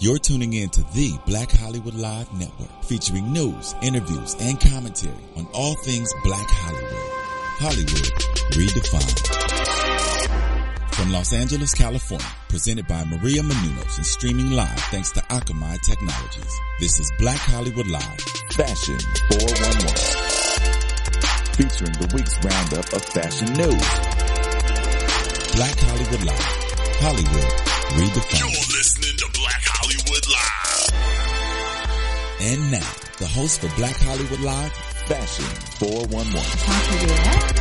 You're tuning in to the Black Hollywood Live Network, featuring news, interviews, and commentary on all things Black Hollywood. Hollywood redefined. From Los Angeles, California, presented by Maria Menounos and streaming live thanks to Akamai Technologies. This is Black Hollywood Live, Fashion 411. Featuring the week's roundup of fashion news. Black Hollywood Live, Hollywood redefined. You're listening to. And now, the host for Black Hollywood Live, Fashion 411.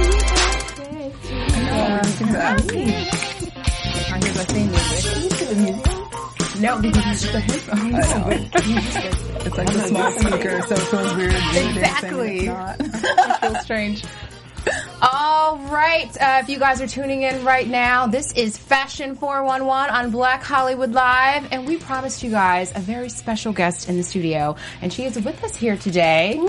Here's our theme music. No, because it's just a headphone. It's like a small speaker, so it feels weird. Exactly. It feels strange. All right, uh, if you guys are tuning in right now, this is Fashion 411 on Black Hollywood Live, and we promised you guys a very special guest in the studio, and she is with us here today.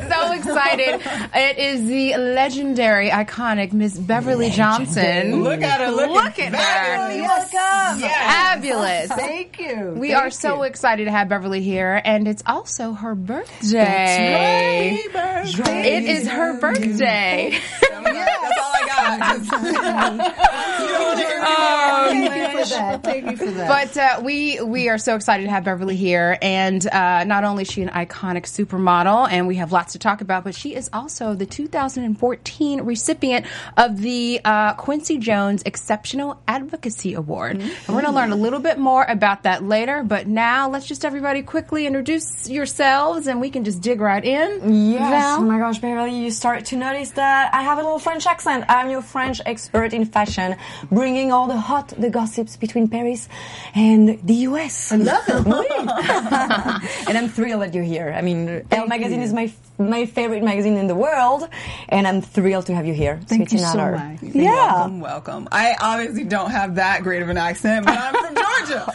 We're so excited. it is the legendary, iconic Miss Beverly Johnson. Look at her, look, at her. Welcome. Fabulous. Thank you. We are so excited to have Beverly here, and it's also her birthday. It is her birthday. That's all I got. Um, Thank you for that. Thank you for that. But uh, we we are so excited to have Beverly here, and uh, not only is she an iconic supermodel, and we have lots to talk about, but she is also the 2014 recipient of the uh, Quincy Jones Exceptional Advocacy Award. And we're going to learn a little bit more about that later. But now, let's just everybody quickly introduce yourselves, and we can just dig right in. Yes. Val? Oh my gosh, Beverly, you start to notice that I have a little French accent. I'm your French expert in fashion, bringing all the hot, the gossips between Paris and the US. I love it. and I'm thrilled that you're here. I mean, Elle Magazine is my my favorite magazine in the world, and I'm thrilled to have you here. Thank it's you an so honor. much. Yeah. Welcome, welcome. I obviously don't have that great of an accent, but I'm from Georgia.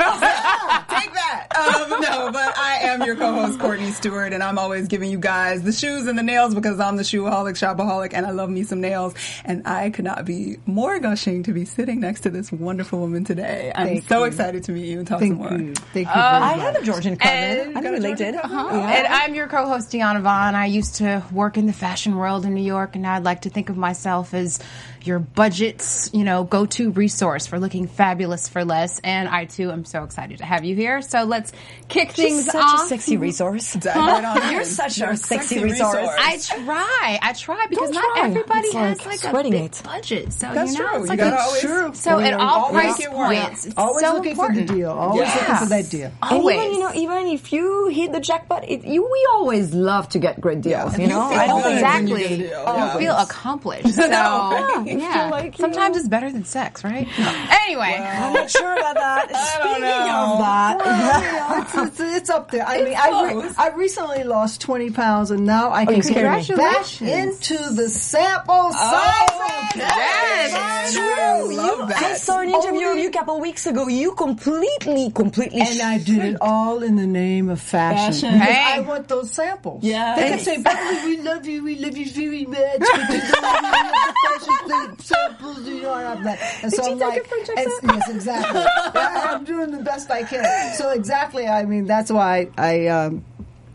Take that. Um, no, but I am your co-host, Courtney Stewart, and I'm always giving you guys the shoes and the nails because I'm the shoeaholic, shopaholic, and I love me some nails. And I could not be more gushing to be sitting next to this wonderful woman today. I'm Thank so you. excited to meet you and talk Thank some more. you. Thank you. I very have much. a Georgian cousin. I'm Got a related. Georgian? Uh-huh. And I'm your co-host Deanna Vaughn. I used to work in the fashion world in New York, and I'd like to think of myself as your budget's, you know, go-to resource for looking fabulous for less. And I too am so excited to have you here. So let's kick She's things such off. a sexy resource. Dive right on You're such You're a sexy resource. I try, I try because Don't not try. everybody It's has like like, a big it. budget. So That's you know, true. it's You like gotta a, always- True. so at all always price get points, it's Always so looking important. for the deal. Always looking for that deal. Always. Even you know, even if you hit the jackpot, it, you we always love to get great deals. Yeah. You know, You I don't feel think good when you exactly. get a deal. You Yeah. feel accomplished. So yeah, feel like, sometimes know- it's better than sex, right? Anyway, I'm not sure about that. Speaking know. of that, Yeah, it's, it's, it's up there. I mean, I, re- I recently lost 20 pounds and now I oh, can you get back into the sample oh, sizes. yes. True. I saw an interview of you a couple weeks ago. You completely, completely. And I did it all in the name of fashion. Fashion. Hey. I want those samples. Yeah. They kept say, Beverly, we love you, we love you very much. But you know, we love the fashion thing, samples, you know, and I'm like, and so I'm take like, a French and- accent? yes, exactly. I'm doing the best I can. So exactly, I mean, that's why I um,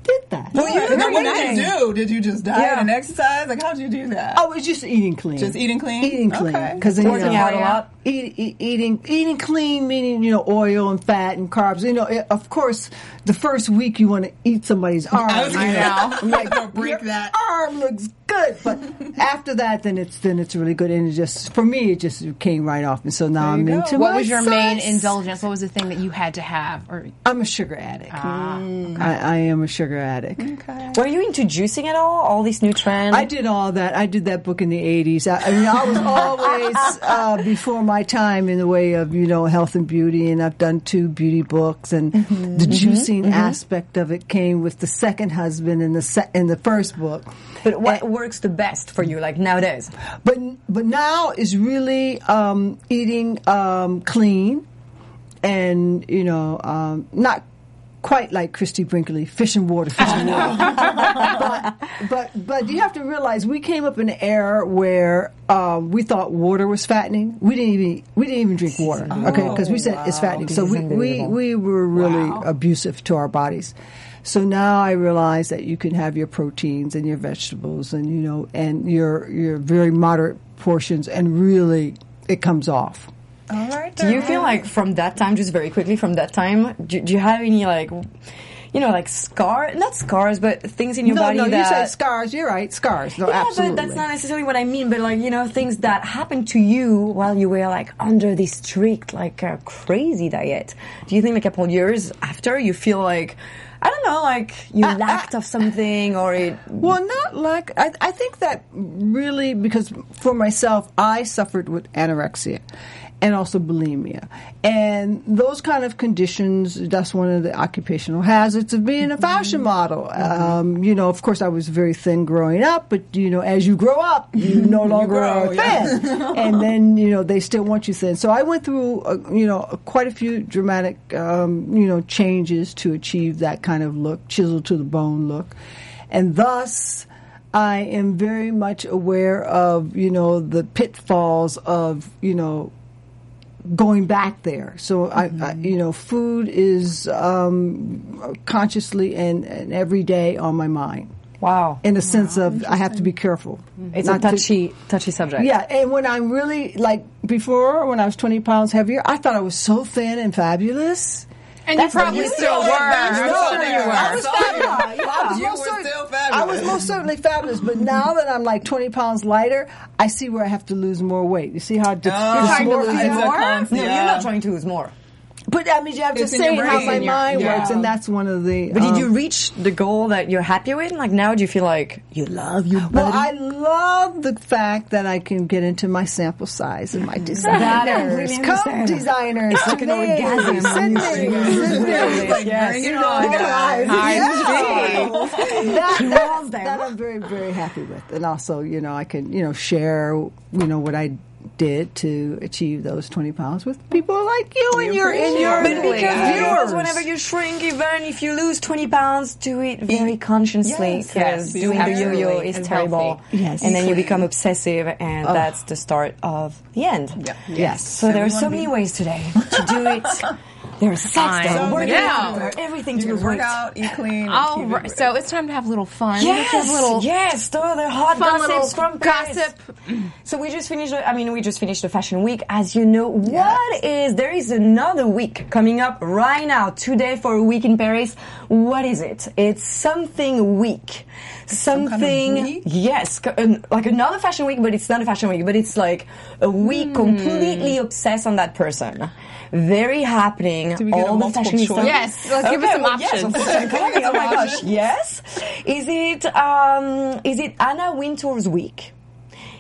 did that. Well, you, Very what did you do? Did you just diet Yeah. and exercise? Like, how did you do that? I was just eating clean. Just eating clean? Eating clean. Because Okay. Because Working out a lot. Eat, eat, eating eating clean meaning you know oil and fat and carbs. You know, it, of course, the first week you want to eat somebody's arm. I was you gonna- know. I'm like, don't break Your that. arm looks good, but after that, then it's then it's really good. And it just for me, it just came right off. And so now I'm go. into What my was your main indulgence? What was the thing that you had to have? Or I'm a sugar addict. Ah, I, I am a sugar addict. Were you into juicing at all? All these new trends. I did all that. I did that book in the '80s. I, I mean, I was always uh, before my time in the way of you know health and beauty, and I've done two beauty books, and the juicing aspect of it came with the second husband in the se- in the first book. But what works the best for you, like nowadays? But but now is really um, eating um, clean, and you know um, not quite like Christy Brinkley, fish and water, fish and water. but, but but you have to realize we came up in an era where um, we thought water was fattening. We didn't even we didn't even drink water, okay, because we said it's fattening. So This we, we we were really abusive to our bodies. So now I realize that you can have your proteins and your vegetables and you know and your your very moderate portions and really it comes off. All right. Do you feel like from that time, just very quickly from that time, do, do you have any like, you know, like scar, not scars, but things in your no, body no, that you said scars. You're right, scars. No, yeah, absolutely. but that's not necessarily what I mean. But like you know, things that happened to you while you were like under this strict, like uh, crazy diet. Do you think like a couple years after you feel like I don't know, like you I- lacked of something or it? Well, not like I, I think that really because for myself, I suffered with anorexia and also bulimia, and those kind of conditions. That's one of the occupational hazards of being a fashion model. Um, you know, of course, I was very thin growing up, but you know, as you grow up, you no longer grow, are yeah. thin, and then you know they still want you thin. So I went through, uh, you know, quite a few dramatic, um, you know, changes to achieve that kind of look, chisel to the bone look, and thus. I am very much aware of, you know, the pitfalls of, you know, going back there. So I, I you know, food is um, consciously and, and every day on my mind. Wow, In the sense of I have to be careful. it's a not to- touchy, touchy subject. yeah, and when I'm really like before, when I was 20 pounds heavier, I thought I was so thin and fabulous. And you probably still were. I'm No, sure you were. I was fabulous. I was You most were certain- still I was most certainly fabulous, but now that I'm like 20 pounds lighter, I see where I have to lose more weight. You see how di- Oh, trying to lose dysmorphia- more? constant- No, you're not trying to lose more. But I mean, you have to It's in say how my mind yeah. works, and that's one of the. But did um, you reach the goal that you're happy with? Like now, do you feel like you love your body? Well, I love the fact that I can get into my sample size and my That I designers. really Come, designers. It's like an Sydney, orgasm Sydney, you Sydney. Yes. bring it on. Yeah. that, that, that I'm very, very happy with. And also, you know, I can, you know, share, you know, what I did to achieve those 20 pounds with people like you and your, in your But be careful, viewers. because whenever you shrink, even if you lose 20 pounds, do it very consciously. Yes, Because yes, doing the yo-yo is and terrible. healthy. Yes. And then you become obsessive, and that's the start of the end. Yes. So there are so many be- ways today to do it. There's sex, Fine. there, So, working yeah. out, everything You to can work weight. out, eat clean. and All keep it right, so it's time to have a little fun. Yes, Let's have little yes, the hot fun gossips little from Paris. gossip. So we just finished. the- I mean, we just finished the fashion week. As you know, what is there is another week coming up right now today for a week in Paris. What is it? It's something week. some kind of Something. week? Yes, like another fashion week, but it's not a fashion week. But it's like a week Hmm. completely obsessed on that person. Very happening. Do we get a All the fashionistas. choice? Yes, let's give us some well, options. course, oh my gosh, yes. Is it um, is it Anna Wintour's week?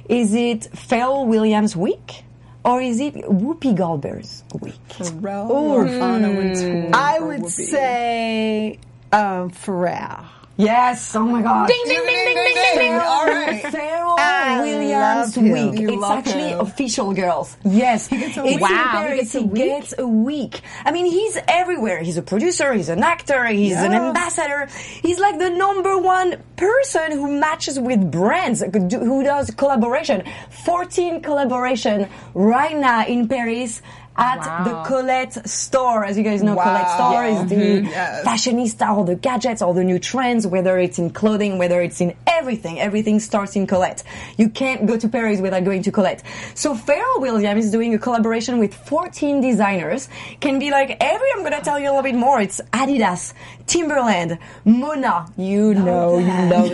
Is it Pharrell Williams' week? Or is it Whoopi Goldberg's week? Pharrell or Anna Wintour I would Whoopi? say um, Pharrell. Yes, oh my god. Ding, ding, ding, ding, ding, ding, ding. All right. Pharrell I Williams week. You it's actually him. official, girls. Yes, He gets a it's week? Wow, he gets a He week? gets a week. I mean, he's everywhere. He's a producer. He's an actor. He's an ambassador. He's like the number one person who matches with brands, who does collaboration. Fourteen collaboration right now in Paris. At Wow. the Colette store, as you guys know, Wow. Colette store is the Mhm, yes. fashionista, all the gadgets, all the new trends, whether it's in clothing, whether it's in everything. Everything starts in Colette. You can't go to Paris without going to Colette. So Pharrell Williams is doing a collaboration with 14 designers. Can be like every, I'm gonna tell you a little bit more. It's Adidas, Timberland, Moynat. You know, you know.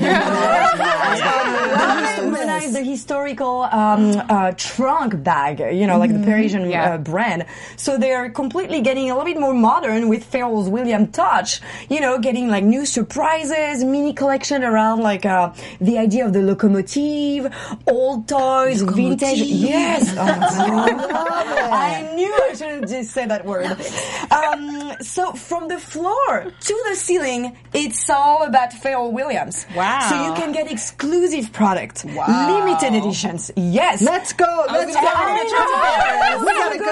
Moynat is the historical um, uh, trunk bag, you know, like the Parisian Yeah. uh, brand. So they're completely getting a little bit more modern with Pharrell's William touch. You know, getting like new surprises, mini collection around like uh, the idea of the locomotive, old toys, vintage. Yes, Oh, I knew I shouldn't just say that word. Um, so from the floor to the ceiling, it's all about Pharrell Williams. Wow. So you can get exclusive product, Wow. limited editions. Yes. Let's go. Let's go. I know. We gotta go.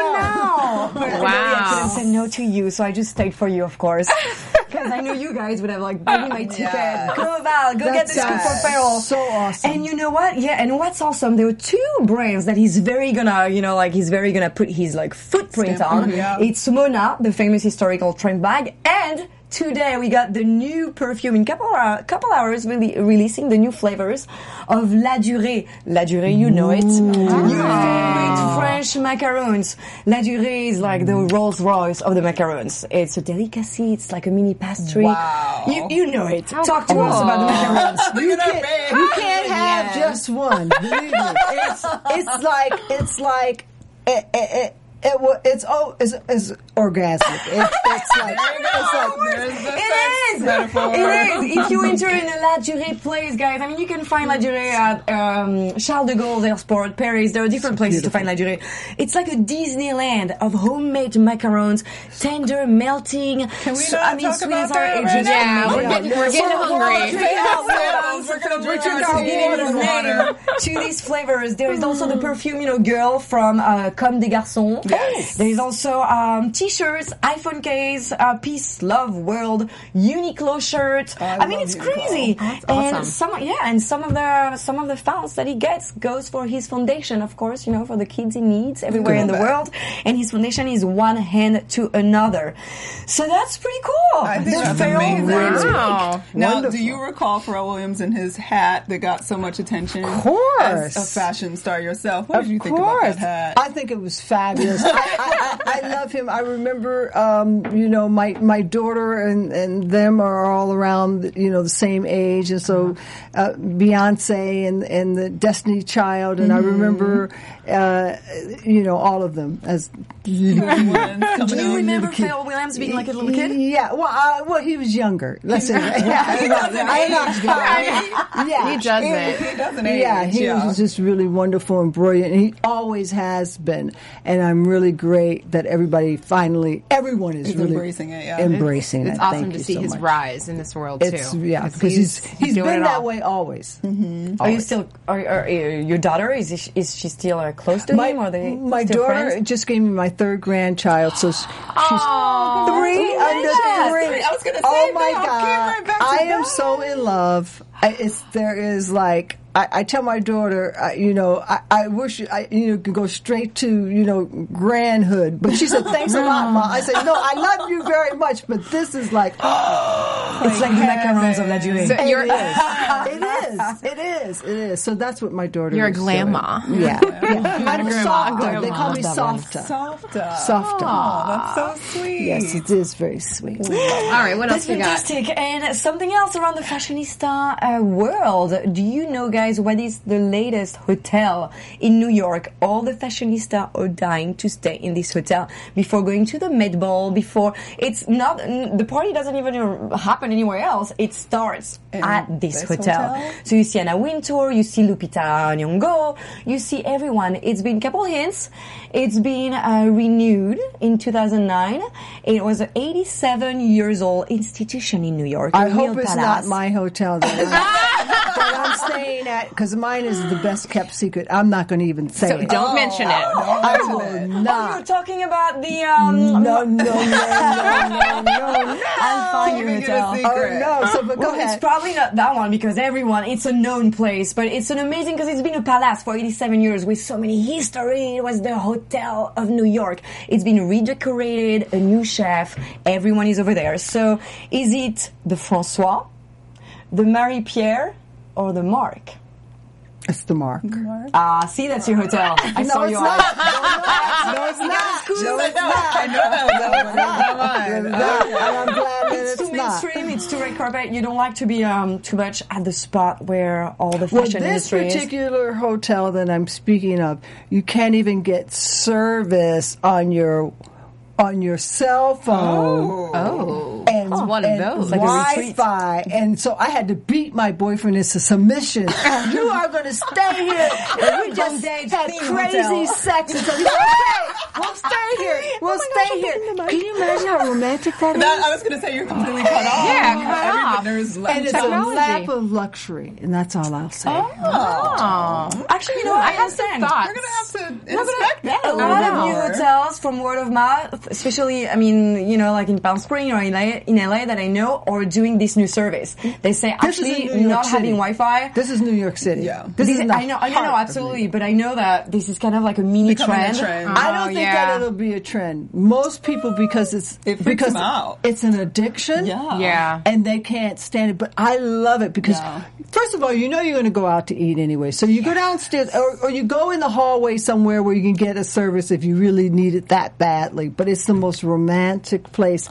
But really, I Wow. couldn't say no to you, so I just stayed for you, of course. because I knew you guys would have like bought me my ticket. Yes. Go Val, go get the That's scoop for Pharrell. so awesome. And you know what? Yeah, and what's awesome? There were two brands that he's very gonna, you know, like he's very gonna put his like footprint Stamp. on. Yeah. It's Moynat, the famous historical train bag, and today we got the new perfume in couple hour, couple hours really releasing the new flavors of Ladurée. La Durée, you know it. Your favorite French macarons. Ladurée is like the Rolls Royce of the macarons. It's a delicacy. It's like a mini pastry. Wow. You, you know it. Talk to us about the macarons. At her. You can't have just one. It's it's like it's like it, it, it, it, wa- it's oh it's, it's orgasmic. It, it's like There you go. it's like There's the It sex is. metaphor. It is. If you enter in a Ladurée place, guys, I mean, you can find Ladurée at um, Charles de Gaulle Airport, Paris. There are different places to find Ladurée. It's like a Disneyland of homemade macarons, tender, melting. Can we so, not I mean, talk about as that right now? Yeah, we're Yeah, getting, yeah. we're getting So, hungry. We're gonna drink our his name to these flavors. There is also the perfume, you know, girl from uh, Comme des Garçons. Yes. There is also um, t-shirts, iPhone case, uh, Peace, Love, World, Uniqlo shirt. I I, mean, it's Uniqlo. crazy. That's and awesome. some, yeah, and some of the some of the funds that he gets goes for his foundation, of course, you know, for the kids in needs everywhere in the Good. world. And his foundation is one hand to another. So that's pretty cool. I think The that's amazing. Wow. Now, Wonderful. do you recall Pharrell Williams and his hat that got so much attention? Of course. As a fashion star yourself, what Of did you think course. about that hat? I think it was fabulous. I, I, I, I love him. I remember, um, you know, my, my daughter and, and them are all around, you know, the same age. And so uh, Beyonce and, and the Destiny Child. And I remember, uh, you know, all of them as little ones Do you remember Phil Williams being like a little kid? Yeah, well, uh, well, he was younger. Let's say. Yeah, He doesn't I know. age, Yeah, He doesn't. He doesn't age. Yeah, he yeah. was just really wonderful and brilliant. And he always has been. And I'm really great that everybody finally, everyone is Is really embracing it, yeah. embracing It's it. awesome Thank to see so his much. rise in this world too. It's yeah, because he's he's doing been that way always. Are you still? Are, are, are your daughter is she, is she still uh, close to My, him? Or they my daughter friends? just gave me my third grandchild, so she's Aw, three under three. I was gonna say oh my god! Came right back to I am that. so in love. I, it's there is like I, I tell my daughter, uh, you know, I, I wish I you know could go straight to you know grandhood, but she said thanks a lot, mom. I said no, I love you very much, but this is like oh, It's like the macarons of Ladurée. So it you're- is. it is, it is, it is. So that's what my daughter. You're a is grandma. doing. Yeah, yeah. I'm softer. grandma. They call me Love that one. softer. Softer. Softer. Oh, that's so sweet. Yes, it is very sweet. All right, what That's else we got? fantastic. And something else around the fashionista uh, world. Do you know, guys, what is the latest hotel in New York? All the fashionista are dying to stay in this hotel before going to the Met Ball. Before it's not the party doesn't even happen anywhere else. It starts In at this, this hotel. hotel? So you see Anna Wintour, you see Lupita Nyong'o, you see everyone. It's been couple hints. It's been uh, renewed in 2009. It was an 87 years old institution in New York. I a hope it's palace. not my hotel that, I'm, that I'm staying at because mine is the best kept secret. I'm not going to even say So it. don't mention it. I will Oh, you're not. talking about the um. No, no, no, no, no, no. I'll find your Keeping it a secret. Oh no! So, but go Well, ahead. it's probably not that one because everyone, it's a known place, but it's an amazing because it's been a palace for 87 years with so many history. It was the Hotel of New York. It's been redecorated, a new chef, everyone is over there. So is it the Francois, the Marie Pierre, or the Mark? It's the mark. Ah, see, that's your hotel. I No, saw it's you not. out. No, it's not. No, said it's no. not. I know that was that one. It's not mine. And I'm glad that It's it's too not. mainstream. It's too red carpet. You don't like to be um, too much at the spot where all the Well, fashion this industry is. particular hotel that I'm speaking of, you can't even get service on your on your cell phone. Oh, and, It's one of those. Like a retreat. Wi-Fi, and so I had to beat my boyfriend into submission. you are going to stay here, and we just Bondage had theme crazy hotel. sex. And so he's like, okay, We'll stay here. We'll Oh my gosh, stay I'm here. taking the mic. Can you imagine how romantic that is? That, I was going to say you're completely cut off. Yeah, cut Every- off. And it's a Technology. lap of luxury, and that's all I'll say. Oh. oh. Actually, you know, I have some thoughts. We're going to have to inspect that a a lot of new hotels from word of mouth, especially, I mean, you know, like in Palm Springs or in LA, in LA that I know are doing this new service. They say This actually not City. having Wi-Fi. This is New York City. Yeah. This This is is- the I know, I know, no, absolutely, but I know that this is kind of like a mini Becoming a trend. trend. I don't Oh, think yeah. that it'll be a trend. Most people, because it's It because out. it's an addiction. Yeah. Yeah. and they can't stand it. But I love it because, Yeah. first of all, you know you're going to go out to eat anyway. So you go downstairs, or, or you go in the hallway somewhere where you can get a service if you really need it that badly. But it's the most romantic place.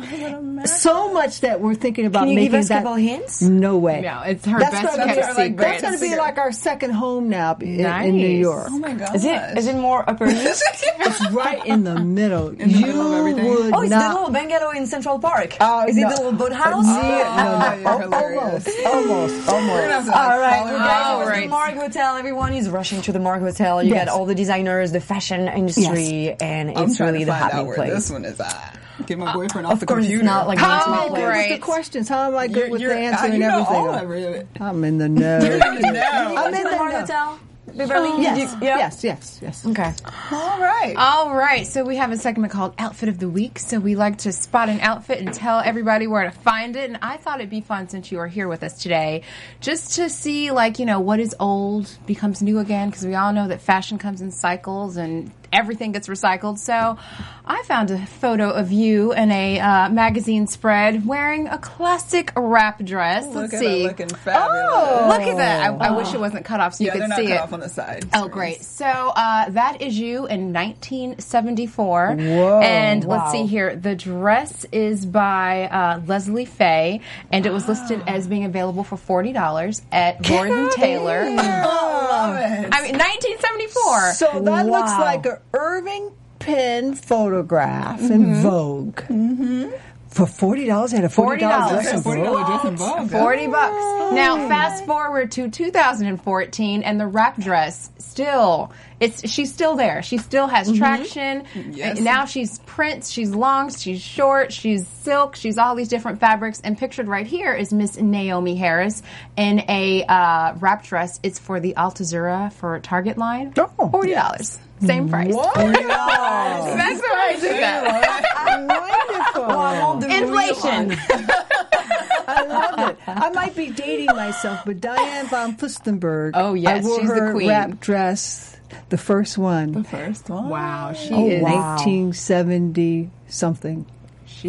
So much that we're thinking about Can you making give us a that. couple hints? No way. No, it's her That's best gonna be kept our- secret. That's going to be like our second home now in, in New York. Oh my god. Is it is it more upper east? It's right in the middle. the you middle would Oh, it's not. the little bungalow in Central Park. Oh, is no. it the little boathouse? Oh, yeah, Oh, no, oh, oh, you're no. almost, almost, almost. We're gonna All like, right, follow we're her. going All to right. the Mark Hotel. Everyone is rushing to the Mark Hotel. You Yes. get all the designers, the fashion industry, and I'm it's really to the find happy place. this one is at. Get my boyfriend off of the course, it's computer. not like How am to I a with the Great. questions? How am I good You're- with you're- the uh, you know everything? all of it. I'm in the know. You're in the know. I'm in the know. Beverly. Yes, You- yeah. yes, yes, yes. Okay. All right. All right, so we have a segment called Outfit of the Week. So we like to spot an outfit and tell everybody where to find it. And I thought it'd be fun since you are here with us today, just to see like you know what is old becomes new again because we all know that fashion comes in cycles and everything gets recycled. So I found a photo of you in a uh, magazine spread wearing a classic wrap dress. Look Let's at see. her looking fabulous. Oh, look at that! I, I wish it wasn't cut off so yeah, you could they're not see cut it. off on the side. Oh, great. So uh, that is you in 1974. Whoa. And let's see here. The dress is by uh, Leslie Fay, and it was listed as being available for $40 at Lord & Taylor. Oh, love it. I mean, 1974. So that looks like a Irving Penn photograph in Vogue. Mm-hmm. For forty dollars, had a forty dollars $40. dress in Forty dollar Vogue. dress in Vogue. 40 bucks. Now, fast forward to 2014 and the wrap dress still it's she's still there. She still has traction. Yes. Now she's prints, she's long, she's short, she's silk, she's all these different fabrics and pictured right here is Miss Naomie Harris in a uh, wrap dress. It's for the Altuzarra for Target line. Oh. $40. Same price. What? That's why I did that. Wonderful. Inflation. I love it. I might be dating myself, but Diane von Furstenberg. Oh, yes, I wore she's the her queen. wrap dress, the first one, First one. Wow, she oh, is 1970 something.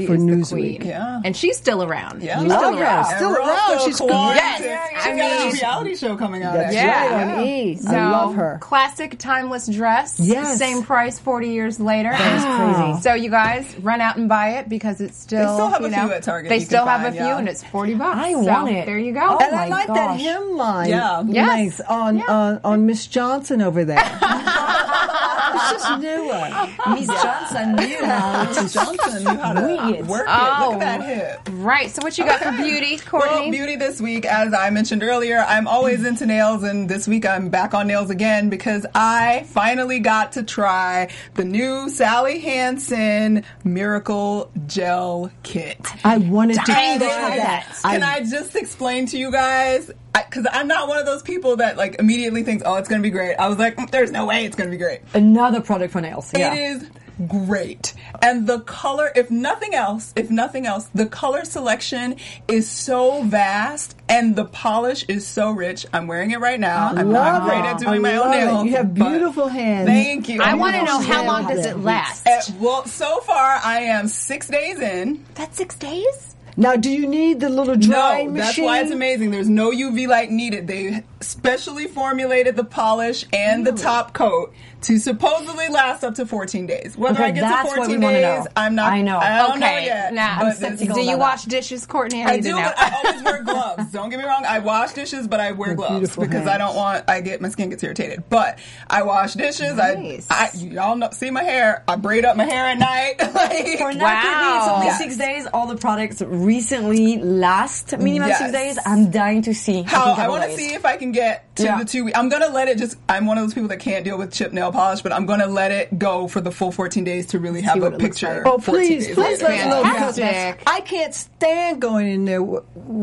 She for is the Newsweek. queen. Yeah. And she's still around. Yeah. She's Love still her. around. Still around. also She's Kawhi. Yes. She I got a mean- reality show coming out. That's actually. right on Yeah. E. So, I love her. Classic timeless dress. Yes. Same price 40 years later. That is crazy. So you guys run out and buy it because it's still. they still have you a few at Target They still have find, a few yeah. and it's 40 bucks. I So want it. There you go. Oh And my I like that hemline Yeah. Yes. length on, Yeah. on, on Miss Johnson over there. it's just newer. Miss Johnson knew how to Johnson knew how to Wing it. work it. Oh. Look at that hip. Right. So what you got for beauty, Courtney? Well, beauty this week, as I mentioned earlier, I'm always into nails, and this week I'm back on nails again because I finally got to try the new Sally Hansen Miracle Gel Kit. I wanted to try that. Can I, just explain to you guys? Because I'm not one of those people that like immediately thinks, "Oh, it's going to be great." I was like, "Mm, "There's no way it's going to be great." Another product for nails. Yeah. It is great. And the color, if nothing else, if nothing else, the color selection is so vast and the polish is so rich. I'm wearing it right now. I'm love not great it. at doing I my own love it. nails. You have beautiful hands. Thank you. I want to know how long does it last? Uh, well, so far I am six days in. That's six days? Now, do you need the little drying No, drying that's machine? why it's amazing. There's no UV light needed. They specially formulated the polish and the top coat to supposedly last up to 14 days. Whether Okay, I get that's to what we 14 days, know. I'm not. I know. I don't know okay. yet. Now, I'm this- skeptical Do do you about wash dishes, Courtney? I, I need do, but I always wear gloves. Don't get me wrong. I wash dishes, but I wear gloves beautiful because I don't want I get my skin gets irritated. But I wash dishes. Nice. I, I y'all know, see my hair. I braid up my hair at night. like, For now, Wow. it's only Yes. six days. All the products recently last minimum Yes. six days. I'm dying to see. how can I want to see if I can can get to Yeah. the two. I'm gonna let it just. I'm one of those people that can't deal with chip nail polish, but I'm gonna let it go for the full 14 days to really have a what it looks picture. like. Oh, please, please let us know because I can't stand going in there w-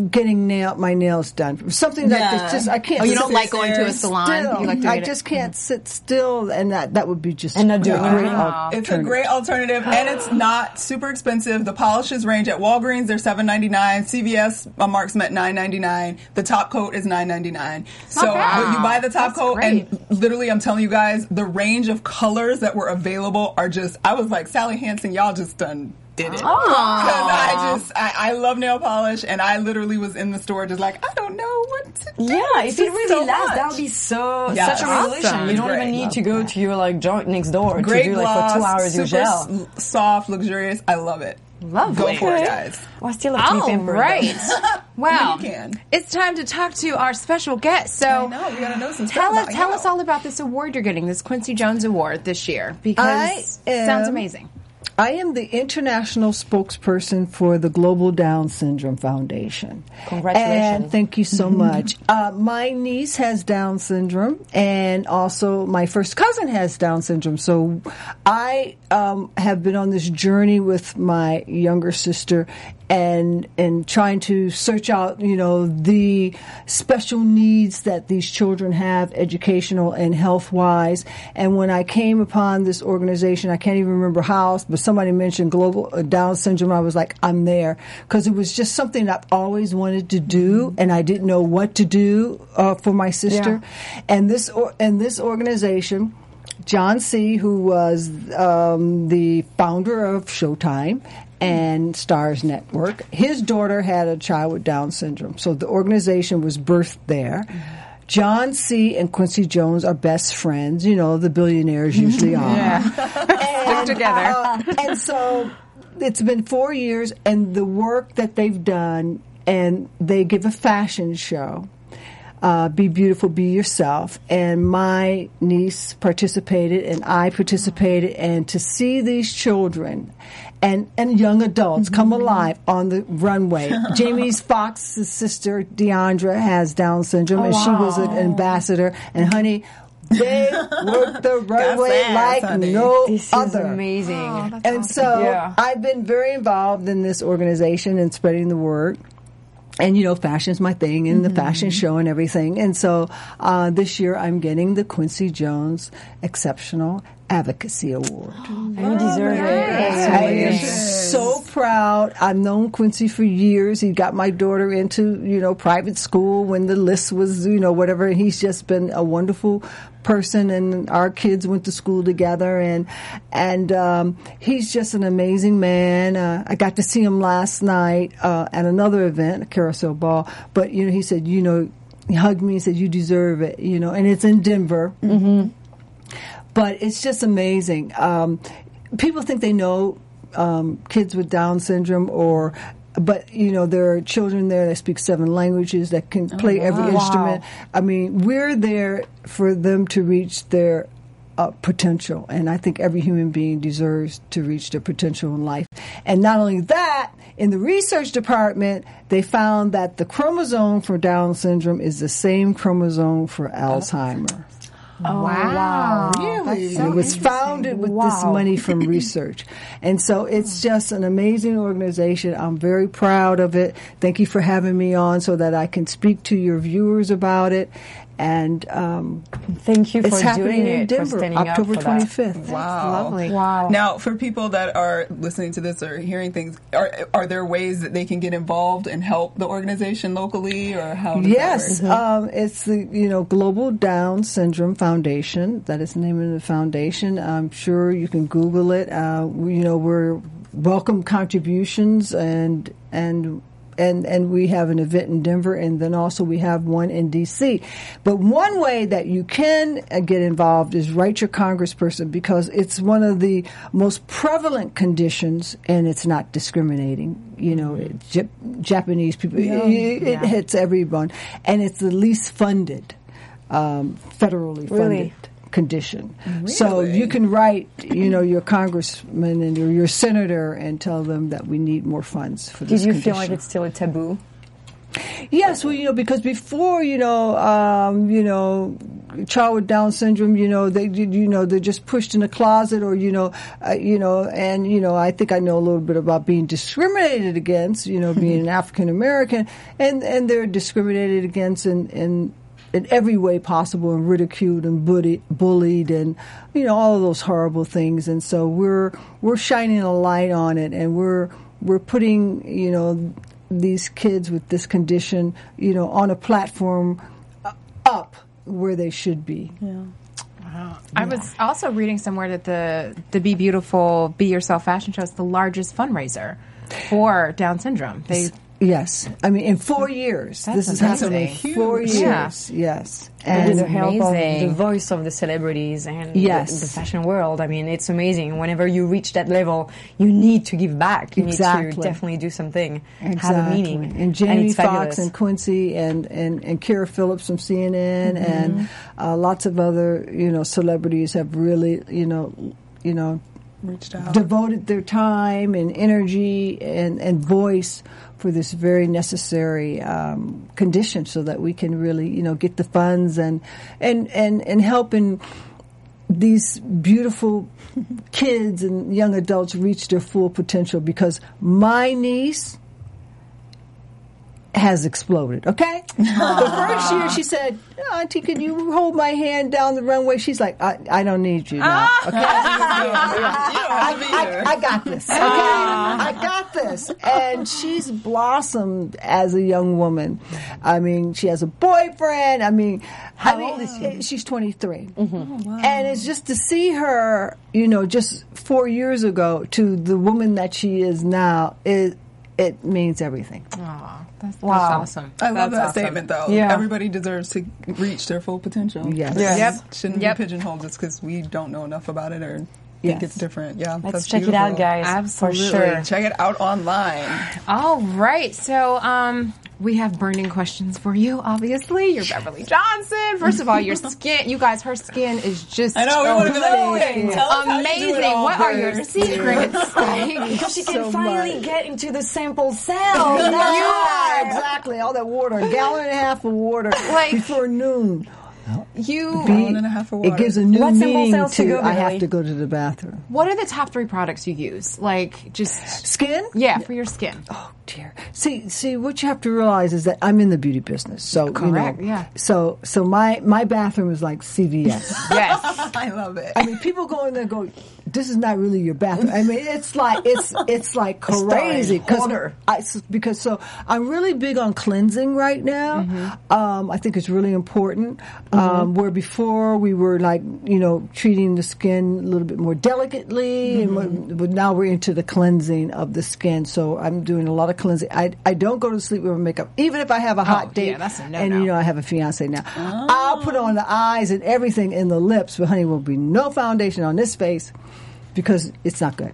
getting nail my nails done. Something like Yeah. this, just I can't. Oh, you sit don't like going to a salon? still. Like doing I it- just can't sit still, and that that would be just And not doing a great anything. Wow. It's a great alternative, and it's not super expensive. The polishes range at Walgreens; they're seven ninety nine. CVS on Marks at nine ninety nine. The top coat is nine ninety nine. So bad. when you buy the top That's coat, great. and literally, I'm telling you guys, the range of colors that were available are just. I was like, Sally Hansen, y'all just done did it. Because I just, I, I love nail polish, and I literally was in the store just like, I don't know what to do. Yeah, if it really so lasts, that would be so Yes. such a revolution. Awesome. You don't Great. even need to go to your like joint next door Great to do like gloss, for two hours your super gel. soft, luxurious. I love it. Lovely. Go for it, guys. Well, I still have to All pampered. right. Well, You can. it's time to talk to our special guest. I So, know, we gotta know some stuff tell us, about tell you. us all about this award you're getting, this Quincy Jones Award this year, because I it sounds amazing. I am the international spokesperson for the Global Down Syndrome Foundation. Congratulations. And thank you so much. uh, my niece has Down syndrome, and also my first cousin has Down syndrome. So I um, have been on this journey with my younger sister and and trying to search out, you know, the special needs that these children have, educational and health wise. And when I came upon this organization, I can't even remember how, but somebody mentioned global uh, Down syndrome. I was like, I'm there because it was just something I've always wanted to do, and I didn't know what to do uh, for my sister. And this or, and this organization. John Sie, who was um, the founder of Showtime and Stars Network, his daughter had a child with Down syndrome. So the organization was birthed there. John Sie and Quincy Jones are best friends. You know, the billionaires usually are. and, together. uh, and so it's been four years, and the work that they've done, and they give a fashion show. Uh, be beautiful, be yourself. And my niece participated, and I participated, and to see these children and, and young adults come alive on the runway. Jamie Foxx's sister, DeOndra, has Down syndrome, and she was an ambassador. And honey, they worked the runway ass, like honey. no This is other. amazing. And so Yeah. I've been very involved in this organization and spreading the word. And you know, fashion's my thing, and the fashion show and everything. And so uh, this year, I'm getting the Quincy Jones Exceptional Advocacy Award. and you deserve it. I am so proud. I've known Quincy for years. He got my daughter into, you know, private school when the list was, you know, whatever. And he's just been a wonderful person and our kids went to school together and and um, he's just an amazing man. Uh, I got to see him last night uh, at another event, a carousel ball. But you know, he said, you know, he hugged me and said, "You deserve it," you know, and it's in Denver but it's just amazing. Um, people think they know um, kids with Down syndrome, or but you know there are children there that speak seven languages that can play every instrument. I mean, we're there for them to reach their uh, potential, and I think every human being deserves to reach their potential in life. And not only that. In the research department, they found that the chromosome for Down syndrome is the same chromosome for Alzheimer. Oh, wow. Really? And it was founded with this money from research. And so it's just an amazing organization. I'm very proud of it. Thank you for having me on so that I can speak to your viewers about it. And um, Thank you for it's happening doing in it, for standing October up for that. 25th. Wow. Lovely. Wow. Now, for people that are listening to this or hearing things, are are there ways that they can get involved and help the organization locally, or how? Does Yes, that work? um, it's the you know Global Down Syndrome Foundation. That is the name of the foundation. I'm sure you can Google it. Uh, you know we're welcome contributions and and. And, and we have an event in Denver, and then also we have one in D.C. But one way that you can uh, get involved is write your congressperson because it's one of the most prevalent conditions, and it's not discriminating. You know, it, Jap- Japanese people, it, it hits everyone, and it's the least funded, um, federally Really? Condition. So you can write, you know, your congressman and your, your senator and tell them that we need more funds for Did this you condition. feel like it's still a taboo? Yes, well, you know, because before, you know, um, you know, child with Down syndrome, you know, they, you know, they're just pushed in a closet, or you know, uh, you know, and you know, I think I know a little bit about being discriminated against, you know, being an African American, and and they're discriminated against in in in every way possible and ridiculed and bullied, bullied and you know all of those horrible things and so we're we're shining a light on it and we're we're putting you know these kids with this condition you know on a platform uh, up where they should be Yeah. I was also reading somewhere that the the Be Beautiful, Be Yourself fashion show is the largest fundraiser for Down syndrome. They yes i mean in four years That's this is amazing. happening in four Huge. Yeah. years yes with and the help of the voice of the celebrities and Yes. the, the fashion world. I mean, it's amazing. Whenever you reach that level, you need to give back. You need to definitely do something, exactly. have a meaning. And Jamie it's Foxx fabulous. and Quincy and, and, and Kyra Phillips from CNN Mm-hmm. and uh, lots of other, you know, celebrities have really, you know, you know, Reached out. devoted their time and energy and, and voice for this very necessary um, condition so that we can really, you know, get the funds and, and, and, and help in these beautiful kids and young adults reach their full potential because my niece has exploded. Okay, the first year she said, "Auntie, can you hold my hand down the runway?" She's like, "I, I don't need you now." Ah. Okay, I, I, I got this. Okay, ah. I got this, and she's blossomed as a young woman. I mean, she has a boyfriend. I mean, how old is she? Eh, she's twenty mm-hmm. oh, and it's just to see her, you know, just four years ago to the woman that she is now. It it means everything. Aw, that's, Wow. that's awesome. I love That's that awesome. statement, though. Yeah. Everybody deserves to reach their full potential. Yes. Yes. Yep. Shouldn't Yep. be pigeonholed just because we don't know enough about it or Yes. think it's different. Yeah, Let's check it out, guys. Absolutely. For sure. Check it out online. All right. So, um, we have burning questions for you, obviously. You're Beverly Johnson. First of all, your skin, you guys, her skin is just I know, we wanna be like, glowing. "Hey, tell us how you do it amazing. all What are your secrets? Because she can So finally much. get into the sample cell. Yeah, exactly. All that water, a gallon and a half of water Like- before noon. You, Gallon and a half of water. It gives a new What meaning to to go, I have to go to the bathroom. what are the top three products you use? Like, just, Skin? yeah, for your skin. Oh dear. See, see, what you have to realize is that I'm in the beauty business. So Correct, You know, yeah. So, so my my bathroom is like CVS. Yes. I love it. I mean, people go in there and go, "This is not really your bathroom." I mean, it's like it's it's like crazy. I, because so I'm really big on cleansing right now. Um, I think it's really important. Um, where before we were like you know treating the skin a little bit more delicately, and but now we're into the cleansing of the skin. So I'm doing a lot of cleansing. I I don't go to sleep with makeup, even if I have a hot Oh, date. yeah, that's a and you know I have a fiance now. I'll put on the eyes and everything in the lips, but honey, will be no foundation on this face because it's not good.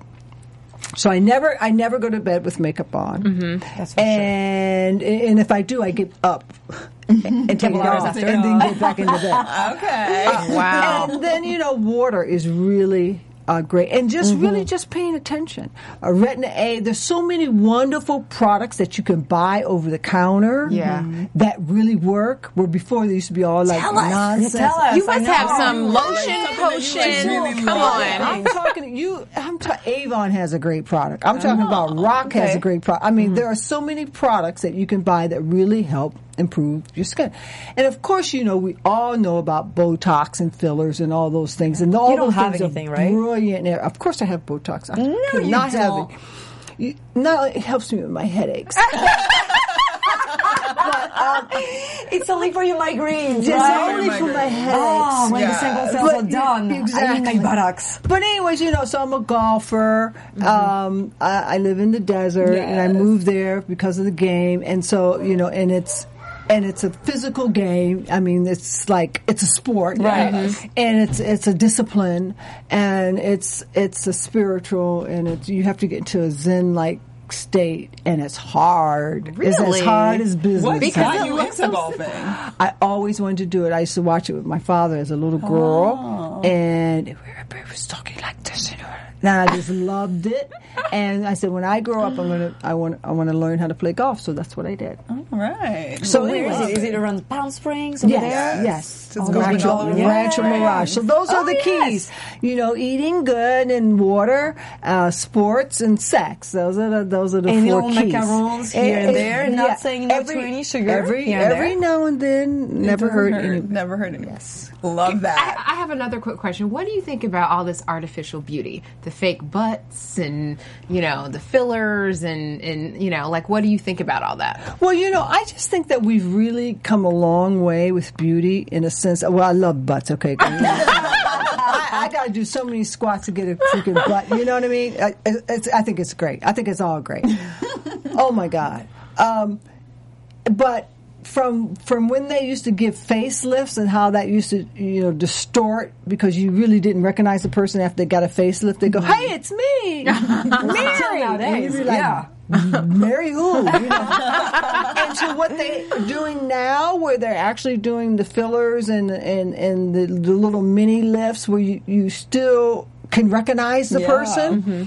So I never, I never go to bed with makeup on. Mm-hmm. That's for sure. and and if I do, I get up and take it off and then get back into bed. okay. Wow. And then you know, water is really uh, great, and just Mm-hmm. really just paying attention. Uh, Retin-A. There's so many wonderful products that you can buy over the counter. Yeah. that really work. Where before they used to be all like Tell us. nonsense. Tell us. You must have some lotion, potion. really Come on. I'm talking to you. I'm ta- Avon has a great product. I'm talking about RoC has a great product. I mean, there are so many products that you can buy that really help improve your skin. And of course, you know we all know about Botox and fillers and all those things. And all You don't those have things anything, are right? brilliant. And Of course, I have Botox. I No, you not have don't. it. You- No, it helps me with my headaches. It's only for your migraines, It's right? only for my headaches. Oh, when Yeah. the sample cells But are done, I exactly. need my buttocks. But anyways, you know, so I'm a golfer. Um, I, I live in the desert, and I Yes. moved there because of the game. And so, you know, and it's and it's a physical game. I mean, it's like it's a sport, Right. Mm-hmm. And it's it's a discipline, and it's it's a spiritual, and it's you have to get into a zen like state, and it's hard. It's as hard as business. What Because you looks into so golfing? I always wanted to do it. I used to watch it with my father as a little girl, Oh. and we were, we was talking like this, you know. And I just loved it. And I said, when I grow up, I'm gonna, I want, I want to learn how to play golf. So that's what I did. All right. So Where is anyway. it? Is it around Palm Springs over Yes, there? yes. Just go Rancho, all over Rancho place. Mirage. So those are Oh, the yes. keys. You know, eating good and water, uh, sports and sex. Those are the those are the And four little keys. macarons here and there, not saying no to any sugar Every here and every there. now and then, never hurt any. Never heard any. Love that. I, I have another quick question. What do you think about all this artificial beauty, the fake butts, and you know the fillers, and and you know, like, what do you think about all that? Well, you know, I just think that we've really come a long way with beauty in a sense. Well, I love butts. Okay. I, I got to do so many squats to get a freaking butt. You know what I mean? I, it's, I think it's great. I think it's all great. oh my god! Um, but from from when they used to give facelifts and how that used to you know distort because you really didn't recognize the person after they got a facelift. They go, mm-hmm. "Hey, it's me, Mary." And you'd be like, yeah. Mary who? You know? and to what they're doing now, where they're actually doing the fillers and and and the, the little mini lifts, where you, you still can recognize the Yeah. person. Mm-hmm.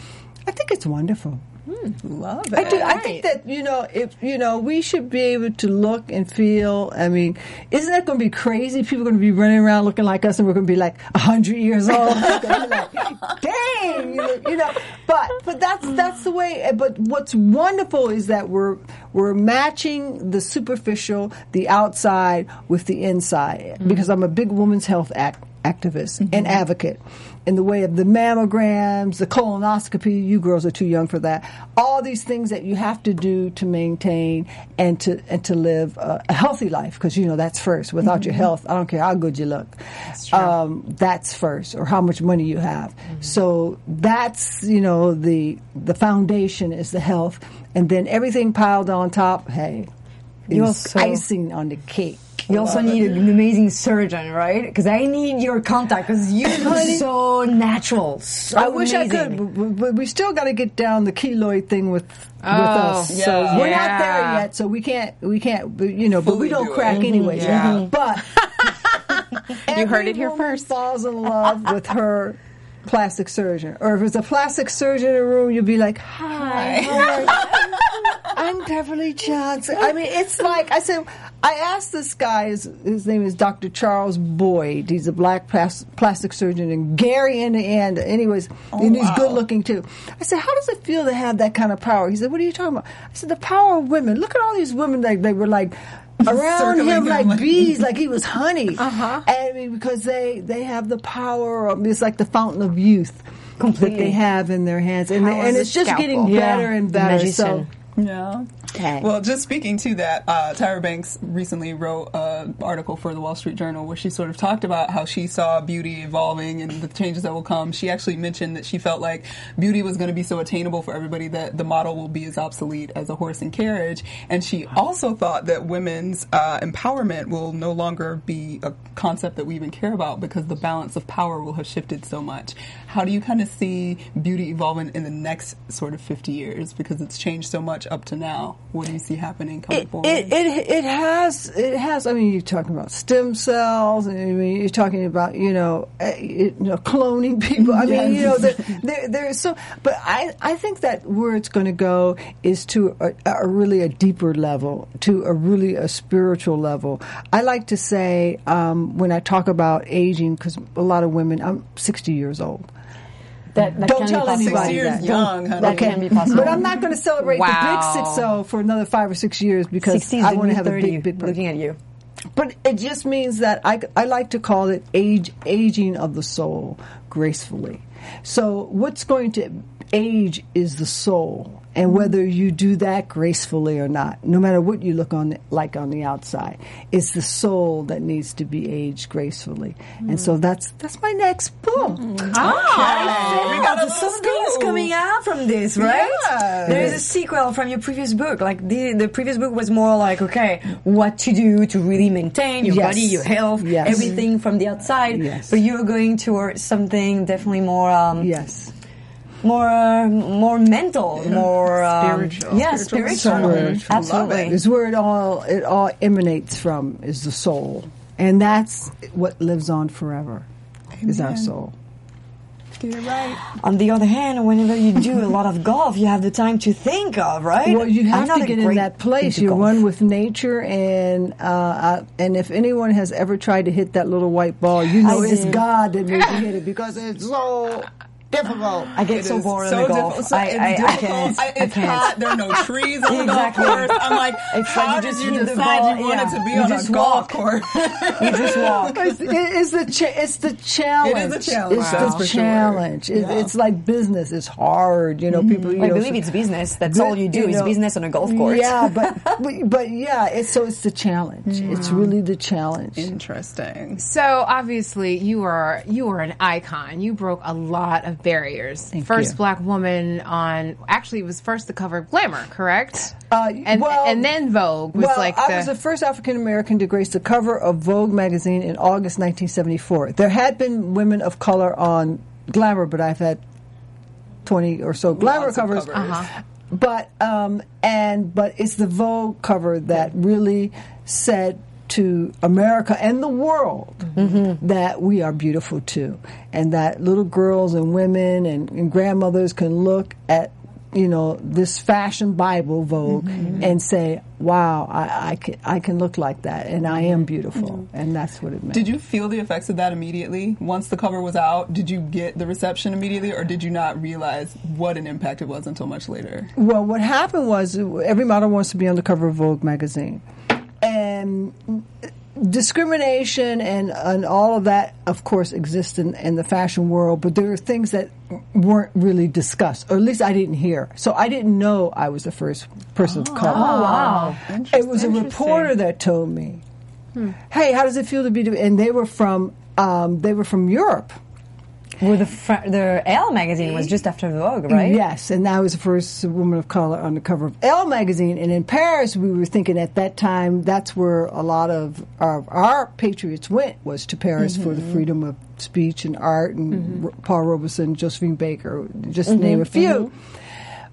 I think it's wonderful. Hmm, love it. I do. I think that you know, if you know, we should be able to look and feel. I mean, isn't that going to be crazy? People are going to be running around looking like us, and we're going to be like hundred years old. It's gonna be like, Dang, you know. But but that's that's the way. Eh, but what's wonderful is that we're we're matching the superficial, the outside, with the inside. Mm-hmm. Because I'm a big women's health act, activist and mm-hmm. advocate in the way of the mammograms, the colonoscopy. You girls are too young for that. All these things that you have to do to maintain and to and to live a, a healthy life, because you know that's first. Without your health, I don't care how good you look. That's Um, that's first, or how much money you have. So that's you know the the foundation is the health, and then everything piled on top. Hey, You is also- icing on the cake. You also need an amazing surgeon, right? Because I need your contact because you're so natural. So I wish I could, but, but we still got to get down the keloid thing with with Oh, us. So we're not there yet. So we can't we can't you know. But we Fully don't do crack it. anyways. Mm-hmm. Yeah. But You heard it here woman first. Falls in love with her plastic surgeon, or if it's a plastic surgeon in a room, you'd be like, "Hi, you?" I'm Beverly Johnson. I mean, it's like I said. I asked this guy. His, his name is Dr. Charles Boyd. He's a black plas- plastic surgeon, and Gary in the end. Anyways, oh, and he's wow. good looking too. I said, "How does it feel to have that kind of power?" He said, "What are you talking about?" I said, "The power of women. Look at all these women. They were like." Around him like like- bees, like he was honey. Uh-huh. I mean, because they they have the power of it's like the fountain of youth that they have in their hands, and, Power and it's just getting Yeah, better and better. So. Yeah. Okay. Well, just speaking to that, uh, Tyra Banks recently wrote an article for the Wall Street Journal where she sort of talked about how she saw beauty evolving and the changes that will come. She actually mentioned that she felt like beauty was going to be so attainable for everybody that the model will be as obsolete as a horse and carriage. And she also thought that women's uh, empowerment will no longer be a concept that we even care about because the balance of power will have shifted so much. How do you kind of see beauty evolving in the next sort of 50 years because it's changed so much up to now? What do you see happening coming it, forward? it, it it has it has. I mean, you're talking about stem cells, and I mean, you're talking about you know, uh, you know cloning people. I mean, you know, there, there, there's so. But I I think that where it's going to go is to a, a really a deeper level, to a really a spiritual level. I like to say um, when I talk about aging, because a lot of women, I'm 60 years old. That, that Don't tell possible. anybody Six years that. young, honey. That can be possible. But I'm not going to celebrate Wow. the big six zero for another five or six years because 60 is I want to new have a big, big birthday. looking at you. But it just means that I, I like to call it age aging of the soul gracefully. So what's going to age is the soul, and whether you do that gracefully or not, no matter what you look on like on the outside, it's the soul that needs to be aged gracefully. And so that's that's my next book. we got a little Something is scoop. coming out from this, right? Yes. There is a sequel from your previous book. Like the the previous book was more like, okay, what to do to really maintain your Yes. body, your health, Yes. everything from the outside. Yes. But you're going towards something definitely more, um, Yes. More, uh, more mental, more um, Spiritual. Yeah, Spiritual. spiritual. Spiritual. Absolutely. is where it all it all emanates from is the soul, and that's what lives on forever. Is our soul. Get it right. On the other hand, whenever you do a lot of golf, you have the time to think of, right? Well, you I'm have to get in that place. into You golf. run with nature, and uh, uh, and if anyone has ever tried to hit that little white ball, you know I it's did. God that made you hit it because it's so difficult. I get It so bored so on the golf. difficult. So I, it's I, I difficult. can't. I- I it's can't. hot. There are no trees on the Exactly. golf course. I'm like, It's like how you did just you hit the decide ball, you wanted yeah. to be You on just a golf course? You just walk. It's, it's the cha- it's the challenge. It is a challenge, It's that's the for sure. challenge. It, Yeah. It's like business. It's hard. You know, mm-hmm. people. You I know, believe so- it's business. That's Good, all you do you is know, business on a golf course. Yeah, but but, but yeah, it's so it's the challenge. It's really the challenge. Interesting. So obviously you are you are an icon. You broke a lot of barriers. Thank first you. black woman on actually it was first the cover of Glamour, correct? Uh, and well- and then Vogue was well, like I was the first African American to grace the cover of Vogue magazine in August 1974. There had been women of color on Glamour, but I've had 20 or so Glamour Lots covers. covers. Uh-huh. But um, and but it's the Vogue cover that really said to America and the world Mm-hmm. that we are beautiful too, and that little girls and women and, and grandmothers can look at you know this fashion Bible Vogue Mm-hmm. and say, "Wow, I, I can I can look like that, and I am beautiful," and that's what it meant. Did you feel the effects of that immediately? Once the cover was out, did you get the reception immediately, or did you not realize what an impact it was until much later? Well, what happened was every model wants to be on the cover of Vogue magazine, and discrimination and and all of that, of course, exists in, in the fashion world. But there are things that weren't really discussed, or at least I didn't hear. So I didn't know I was the first person to call. Oh, wow. It was a reporter that told me, "Hey, how does it feel to be?" And they were from um, they were from Europe. Well, the fr- the Elle magazine was just after Vogue, right? Yes, and I was the first woman of color on the cover of Elle magazine. And in Paris, we were thinking at that time that's where a lot of our, our patriots went was to Paris for the mm-hmm. freedom of speech and art, and mm-hmm. R- Paul Robeson, Josephine Baker, just to name a mm-hmm. few.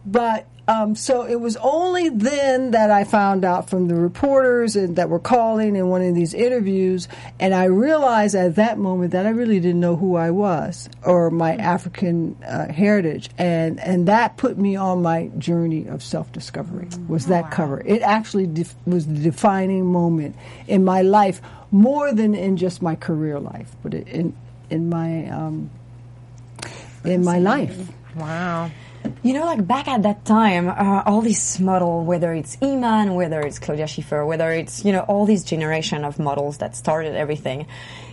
But um, so it was only then that I found out from the reporters and that were calling and one of these interviews, and I realized at that moment that I really didn't know who I was or my African uh, heritage, and and that put me on my journey of self discovery. Was that cover? It actually def- was the defining moment in my life, more than in just my career life, but in in my um, in my life. wow. You know, like back at that time, uh, all these models, whether it's Iman, whether it's Claudia Schiffer, whether it's, you know, all these generation of models that started everything,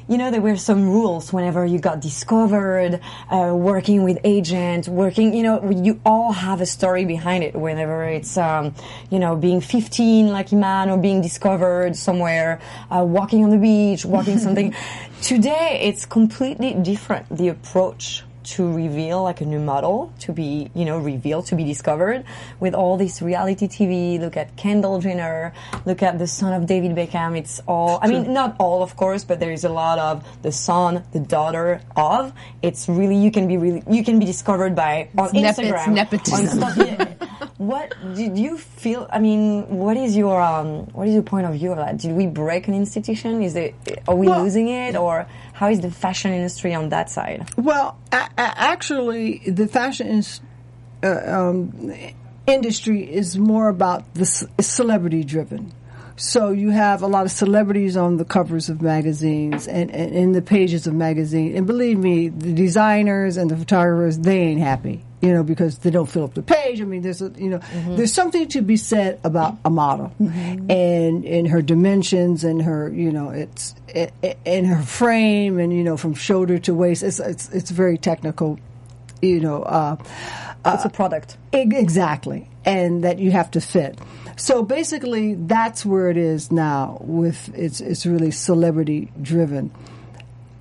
you know, there were some rules whenever you got discovered, uh, working with agents, working, you know, you all have a story behind it whenever it's, um, you know, being 15 like Iman or being discovered somewhere, uh, walking on the beach, walking something. Today, it's completely different, the approach to reveal like a new model to be you know revealed to be discovered with all this reality TV look at Kendall Jenner. Look at the son of David Beckham. It's all I mean not all of course but there is a lot of the son the daughter of. It's really you can be really you can be discovered by on It's nep- Instagram. it's nepotism. on stuff, yeah. What did you feel I mean what is your um what is your point of view of that did we break an institution is it are we Well- losing it or how is the fashion industry on that side Well, a- a- actually, the fashion is, uh, um, industry is more about the celebrity driven. So you have a lot of celebrities on the covers of magazines and, and in the pages of magazine. And believe me, the designers and the photographers, they ain't happy, you know, because they don't fill up the page. I mean, there's a, you know, mm-hmm. there's something to be said about a model mm-hmm. and in her dimensions and her, you know, it's i- i- in her frame and you know from shoulder to waist. It's it's it's very technical, you know. Uh, uh it's a product Exactly, and that you have to fit. So basically, that's where it is now. With it's it's really celebrity driven.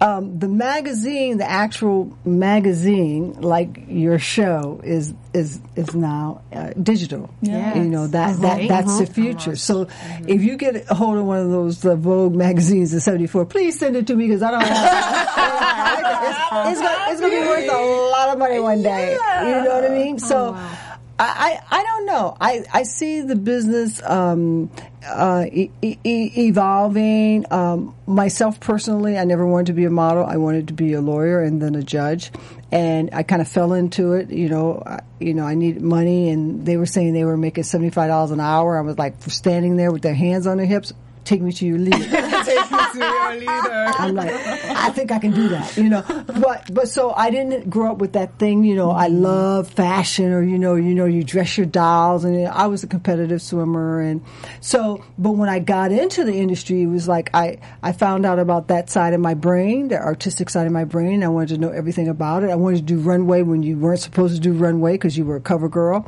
Um, the magazine, the actual magazine, like your show, is is is now uh, digital. Yes. You know that that that's the Uh-huh. future. So if you get a hold of one of those uh, Vogue magazines in '74, please send it to me because I don't have. it's, it's, gonna, it's gonna be worth a lot of money one day. You know what I mean? So. I, I, I don't know. I, I see the business um, uh, e- e- evolving. Um, myself personally, I never wanted to be a model. I wanted to be a lawyer and then a judge. And I kind of fell into it. You know, I, you know, I needed money, and they were saying they were making seventy five dollars an hour. I was like standing there with their hands on their hips. Take me to your leader. Take me to your leader. I'm like, I think I can do that, you know. But but so I didn't grow up with that thing, you know. I love fashion, or you know, you know, you dress your dolls, and you know, I was a competitive swimmer, and so. But when I got into the industry, it was like I I found out about that side of my brain, the artistic side of my brain. I wanted to know everything about it. I wanted to do runway when you weren't supposed to do runway because you were a cover girl.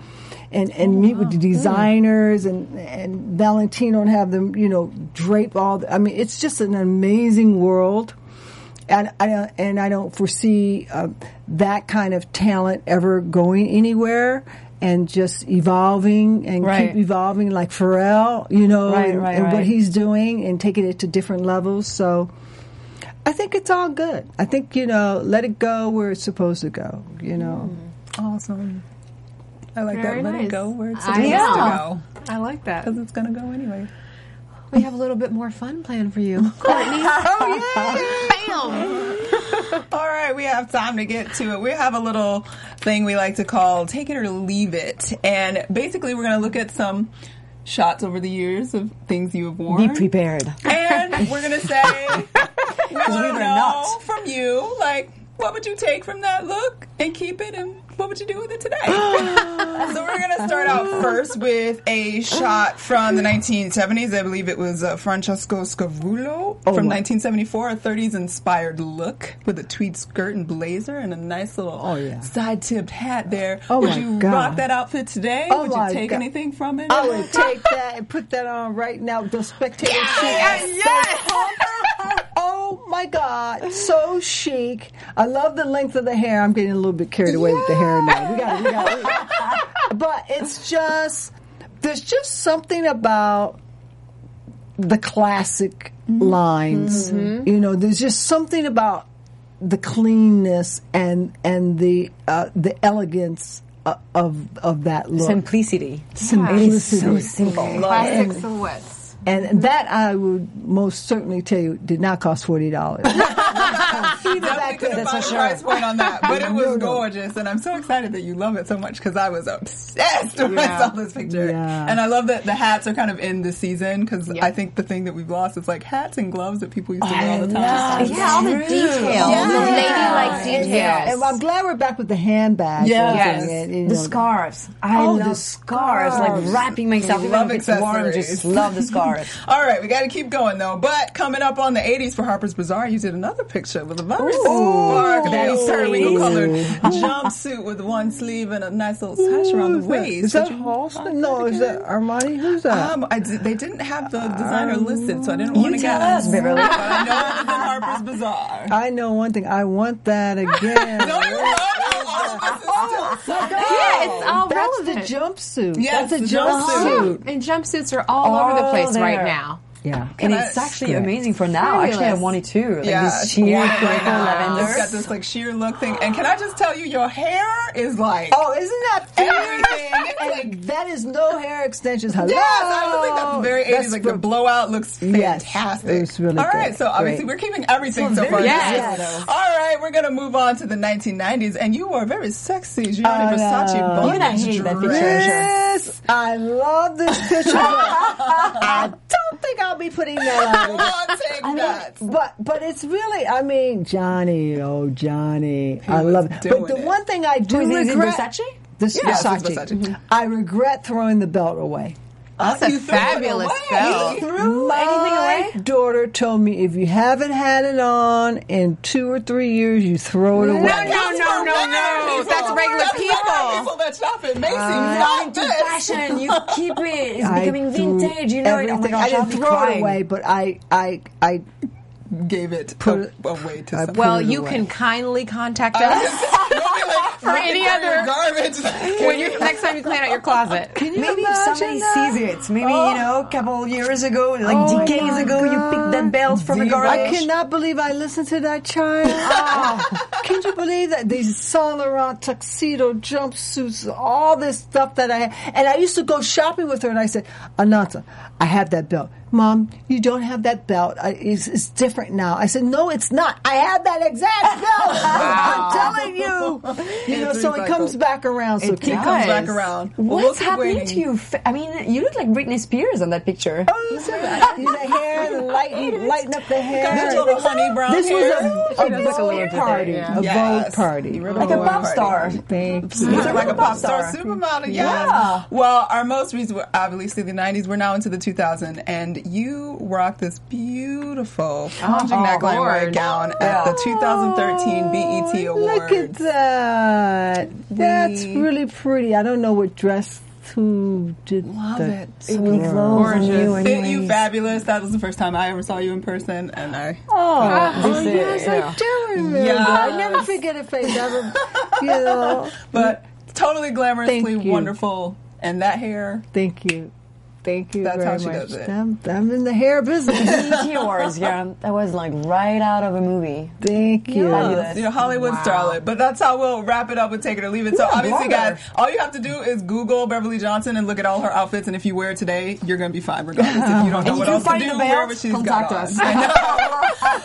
And, and meet with the designers and, and Valentino and have them, you know, drape all. The, I mean, it's just an amazing world and I don't- and I don't foresee uh, that kind of talent ever going anywhere and just evolving and Right. keep evolving like Pharrell, you know, Right, and, right, and what he's doing and taking it to different levels. So I think it's all good. I think you know, let it go where it's supposed to go. You know. Awesome. I like Very that. Let nice. it go where it's I supposed know. to go. I like that. Because it's going to go anyway. We have a little bit more fun planned for you, Courtney. oh yeah! Bam! All right, we have time to get to it. We have a little thing we like to call take it or leave it. And basically, we're going to look at some shots over the years of things you have worn. Be prepared. And we're going to say, we want we to know not. from you, like, what would you take from that look and keep it, and what would you do with it today? so we're going to start out first with a shot from the 1970s. I believe it was uh, Francesco Scavullo Oh, from my- 1974, a 30s inspired look with a tweed skirt and blazer and a nice little Oh, yeah. side tipped hat there. Oh, would you God. rock that outfit today? Oh, would you take God. anything from it? I would take that and put that on right now. The spectator Yes, yes. Oh my God, so chic! I love the length of the hair. I'm getting a little bit carried away with the hair now. We got, we got, but it's just there's just something about the classic lines. You know, there's just something about the cleanness and and the uh, the elegance uh, of of that look. Simplicity. Simplicity. So simple. Classic silhouettes. And mm-hmm. that I would most certainly tell you did not cost forty dollars. Definitely couldn't That's find a price sure. point on that, but it was No, no. gorgeous, and I'm so excited that you love it so much because I was obsessed when I saw this picture. Yeah. And I love that the hats are kind of in this season because I think the thing that we've lost is like hats and gloves that people used to wear all the time. Yeah, all the details, the ladylike details. And I'm glad we're back with the handbags. Yes. and, and, you The scarves. I Oh, love the scarves. scarves. Like wrapping myself even Love if it's warm. accessories. Just love the scarves. All right, we got to keep going though. But coming up on the 80s for Harper's Bazaar, you did another picture with a very sparkly, that's so pearly colored jumpsuit with one sleeve and a nice little sash around the waist. Is that Halston? No, is that Armani? Who's that? Um, did, they didn't have the designer listed, so I didn't want to guess. us, Beverly. I know it was in Harper's Bazaar. I know one thing. I want that again. Oh, no, you won't. All of us is yeah, it's all That's relevant. the jumpsuit. Yes, That's a jumpsuit. jumpsuit. and jumpsuits are all, over the place there. right now. Yeah. And I- it's actually Correct. amazing for now. Actually, I Fabulous. want it too. Like Yeah, this sheer purple now. lavender. It's got this like sheer look thing. And can I just tell you, your hair is like Oh, isn't that everything. And like that is no hair extensions. Hello. Yes, I would think that's very 80s. That's like the blowout looks Yes, fantastic. it's really All right, good. so obviously Great. we're keeping everything so, So far. Yes. yes. All right, we're gonna move on to the 1990s, and you were very sexy, Gianni I Versace know. Even I hate that dress. picture. Yes, I love this picture. I don't think I'll be putting that on. on, take that. But but it's really, I mean, Johnny, oh Johnny, I love it. But the it. one thing I do Is it- is regret, Versace? This Yes, it's Versace. Versace. I regret throwing the belt away. That's a You fabulous away. belt. Threw My anything away? daughter told me if you haven't had it on in two or three years, you throw it away. No, no, no, no, no. That's regular That's people. people that shop at Macy's. I- not Into this. fashion, you keep it. It's I becoming vintage. You know it. Oh my everything. gosh, I didn't I'll be throw crying. it away, but I, I, I Gave it Put a- away to I someone. Well, you away. can kindly contact us. was- We'll be for any other garbage. when you next time you clean out your closet. Can you Maybe if imagine somebody that? sees it. Maybe, you oh. know, a couple years ago, like Oh decades my ago, you picked that belt from the The- garbage. I cannot believe I listened to that child. Oh, can you believe that these Saint Laurent tuxedo jumpsuits, all this stuff that I had, and I used to go shopping with her, and I said, Anansa, I have that belt. Mom, you don't have that belt. I, it's, it's different now. I said, no, it's not. I have that exact belt. I'm telling you. You know, so it comes back around. So It keep does. comes back around. Well, we'll What's happening to you? I mean, you look like Britney Spears on that picture. Oh, the hair, the lighten, lighten up the hair. Got little honey brown This was hair. a, a does look a Vogue bit party. there, A Yes. Vogue party. Like a pop star. Thank You you. look like a pop star star. supermodel, yes. Yeah. Well, our most recent, obviously the 90s, we're now into the 2000s, and you rock this beautiful plunging Oh, neckline white gown at the 2013 BET Awards. Look at that. That's We- really pretty. I don't know what dress who did Love that. it. It looks on you Fit you fabulous. That was the first time I ever saw you in person, and I. Oh, ah, oh This is- yes, yeah. I do remember. Yes. I never forget a face. ever. you know. But totally glamorously wonderful, and that hair. Thank you. Thank you That's very how she much. does it. I'm, I'm in the hair business. BET Awards, yeah. That was like right out of a movie. Thank you. Fabulous. You know, Hollywood starlet. But that's how we'll wrap it up with Take It or Leave It. So obviously, blogger. guys, all you have to do is Google Beverly Johnson and look at all her outfits. And if you wear it today, you're going to be fine, regardless. If you don't know And what you else can to find do, the belt, wherever she's contact got us. I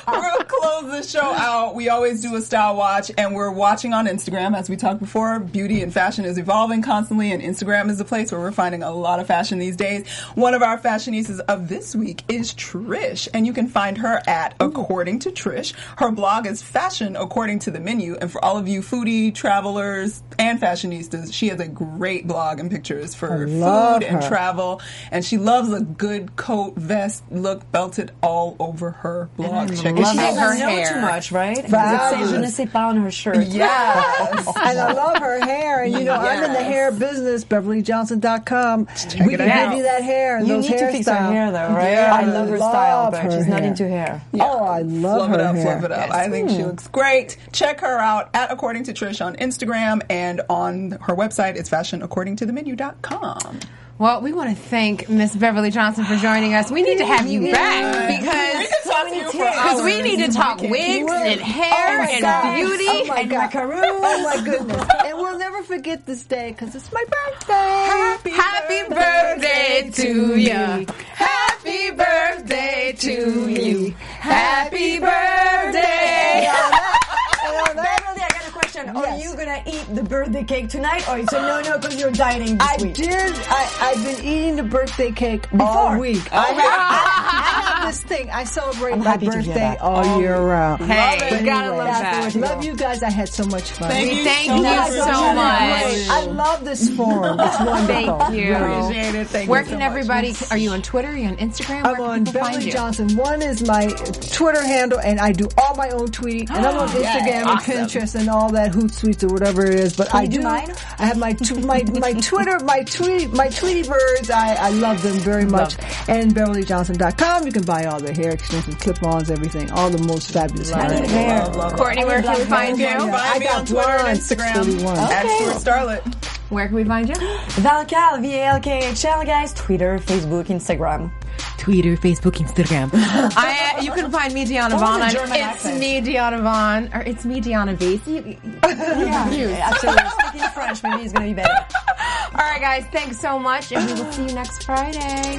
know. we're going to close the show out. We always do a style watch, and we're watching on Instagram. As we talked before, beauty and fashion is evolving constantly, and Instagram is the place where we're finding a lot of fashion these days. One of our fashionistas of this week is Trish, and you can find her at According to Trish. Her blog is Fashion According to the Menu, and for all of you foodie travelers and fashionistas, she has a great blog and pictures for love food and travel, and she loves a good coat, vest, look belted all over her blog. Check it love out. it. her doesn't know hair. too much, right? Because it Fabulous. says je ne sais pas on her shirt. Yes. and I love her hair. And you know, I'm in the hair business. BeverlyJohnson.com. we it can out. give you that hair and You those need to fix her hair though, right? Yeah, I love her love style, but her she's not into hair. Oh, I love Fluff her it up, hair. fluff it up. I think she mm. looks great. Check her out at According to Trish on Instagram and on her website. It's fashionaccordingtothemenu.com. Well, we want to thank Miss Beverly Johnson for joining us. We need to have you back because can talk to you for because we need to talk wigs and hair Oh and God. beauty. Oh my and God. macaroons. Oh my goodness. and we'll never forget this day because it's my birthday. Happy birthday to you. Happy birthday to you. Happy birthday. Beverly, I got a question. Are you gonna eat the birthday cake tonight, or it's a no-no because you're dieting this I week? did. I, I've been eating the birthday cake all Before. week. Oh, I, have, I, I have this thing. I celebrate my happy to hear birthday that. all year round. Hey, Love it. gotta love that. the way to Love you guys. I had so much fun. Thank We you thank so you much so much. I love this forum. It's wonderful. Thank you. Appreciate it. Thank Where you can so much. everybody? Are you on Twitter? Are you on Instagram? Where I'm on people find Beverly you? Johnson. One is my Twitter handle, and I do all my own tweeting. And I'm on Instagram and Pinterest and all that Hootsuite or whatever it is. But I you do do. mine? I have my tw- my my Twitter, my tweet, my Tweety birds. I, I love them very much. And BeverlyJohnson.com. You can buy all the hair extensions, clip-ons, everything, all the most fabulous hair. I hair. Love, love, Courtney, where can we find You can you? find I me got on Twitter and Instagram 631. at Okay. Stuart Starlet. Where can we find you? Valcal, V-A-L-K-H-L, guys. Twitter, Facebook, Instagram. Twitter, Facebook, Instagram. I, uh, you can find me, Deanna Vaughn. a on- German It's accent. me, Deanna Vaughn. Or it's me, Deanna Vase. You- you- Yeah, actually, speaking French, maybe it's gonna be better. All right, guys. Thanks so much, and we will see you next Friday.